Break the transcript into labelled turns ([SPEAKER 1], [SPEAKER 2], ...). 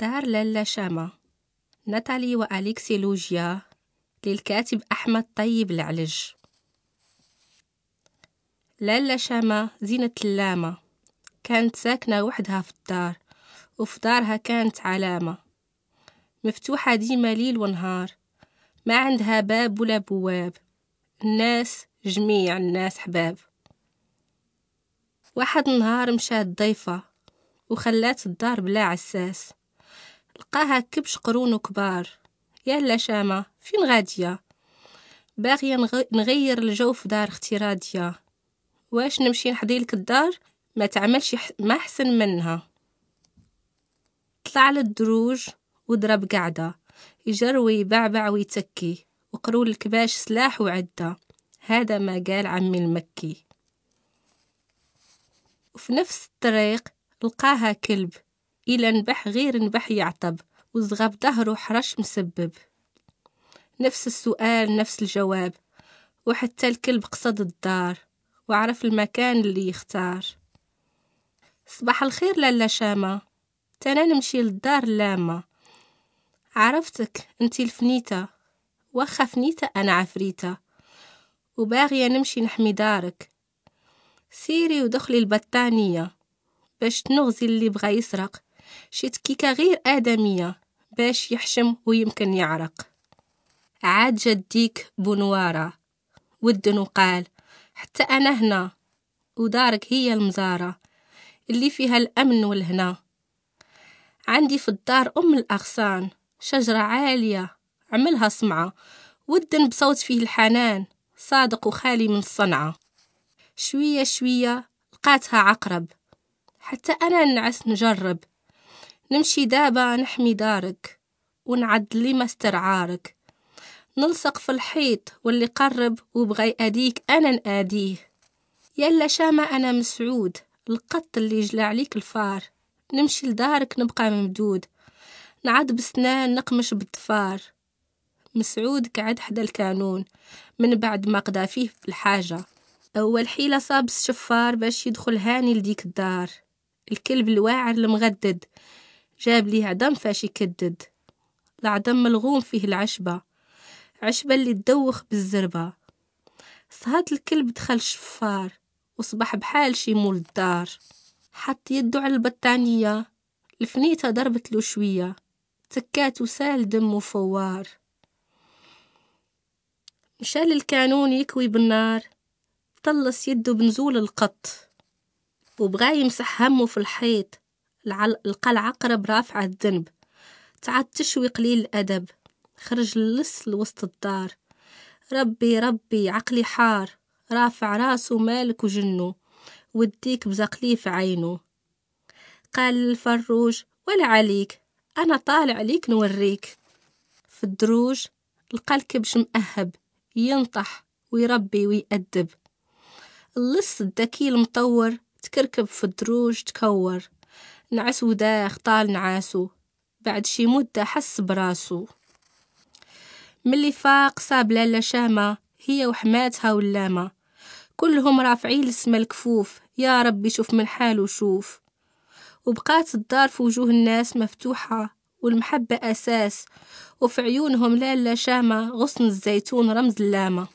[SPEAKER 1] دار لالا شامة ناتالي وأليكسي لوجيا للكاتب أحمد طيب العلج. لالا شامة زينة اللامة كانت ساكنة وحدها في الدار وفي دارها كانت علامة. مفتوحة ديما ليل ونهار ما عندها باب ولا بواب. الناس جميع الناس حباب. واحد النهار مشات ضيفة وخلات الدار بلا عساس. لقاها كبش قرون كبار يلا شامة فين غادية؟ باغية نغير الجو في دار أختي رادية. واش نمشي نحضيلك الدار؟ ما تعملش ما أحسن منها. طلع للدروج وضرب قعدة يجروي يبعبع ويتكي. وقروا الكباش سلاح وعدة. هذا ما قال عمي المكي. وفي نفس الطريق لقاها كلب. إلى نبح غير نبح يعطب وزغب ظهره حرش مسبب. نفس السؤال نفس الجواب وحتى الكلب قصد الدار وعرف المكان اللي يختار. صباح الخير لالا شامة. تانا نمشي للدار لامة. عرفتك انتي الفنيتة وخا فنيتة أنا عفريتة. وباغية نمشي نحمي دارك. سيري ودخلي البطانية باش تنغزي اللي بغا يسرق. شي تكيكة غير آدمية باش يحشم ويمكن يعرق. عاد جديك بنوارة ودن وقال حتى أنا هنا ودارك هي المزارة اللي فيها الأمن والهنا. عندي في الدار أم الأغصان شجرة عالية عملها سمعة ودن بصوت فيه الحنان صادق وخالي من الصنعة. شوية شوية لقاتها عقرب حتى أنا نعس نجرب. نمشي دابا نحمي دارك ونعد ما استرعارك نلصق في الحيط واللي قرب وبغى يأديك أنا نأديه يلا شامة أنا مسعود القط اللي يجلى عليك الفار. نمشي لدارك نبقى ممدود نعد بسنان نقمش بالضفار مسعود قعد حدا الكانون من بعد ما قضى فيه في الحاجة. أول حيلة صاب الشفار باش يدخل هاني لديك الدار. الكلب الواعر المغدد جاب ليه عدم فاش يكدد. العدم ملغوم فيه العشبة. عشبة اللي تدوخ بالزربة. صهاد الكلب دخل شفار وصبح بحال شي مول الدار. حط يدو على البطانية. الفنيتة ضربت له شوية. تكات وسال دم وفوار. مشال الكانون يكوي بالنار. طلص يده بنزول القط. وبغى يمسح همه في الحيط. لقى العقرب رافعة الذنب. تعاد تشوي قليل الأدب. خرج اللص لوسط الدار. ربي ربي عقلي حار. رافع راسه مالك وجنو وديك بزقلي في عينه. قال للفروج ولا عليك. أنا طالع عليك نوريك. في الدروج لقى الكبش مأهب. ينطح ويربي ويأدب. اللص الذكي المطور تكركب في الدروج تكور. نعس وداخ طال نعاسو. بعد شي مدة حس براسو. ملي فاق صاب لالا شامة هي وحماتها واللامة كلهم رافعين لسما الكفوف يا ربي شوف من حاله شوف وبقات الدار في وجوه الناس مفتوحة والمحبة أساس. وفي عيونهم لالا شامة غصن الزيتون رمز اللامة.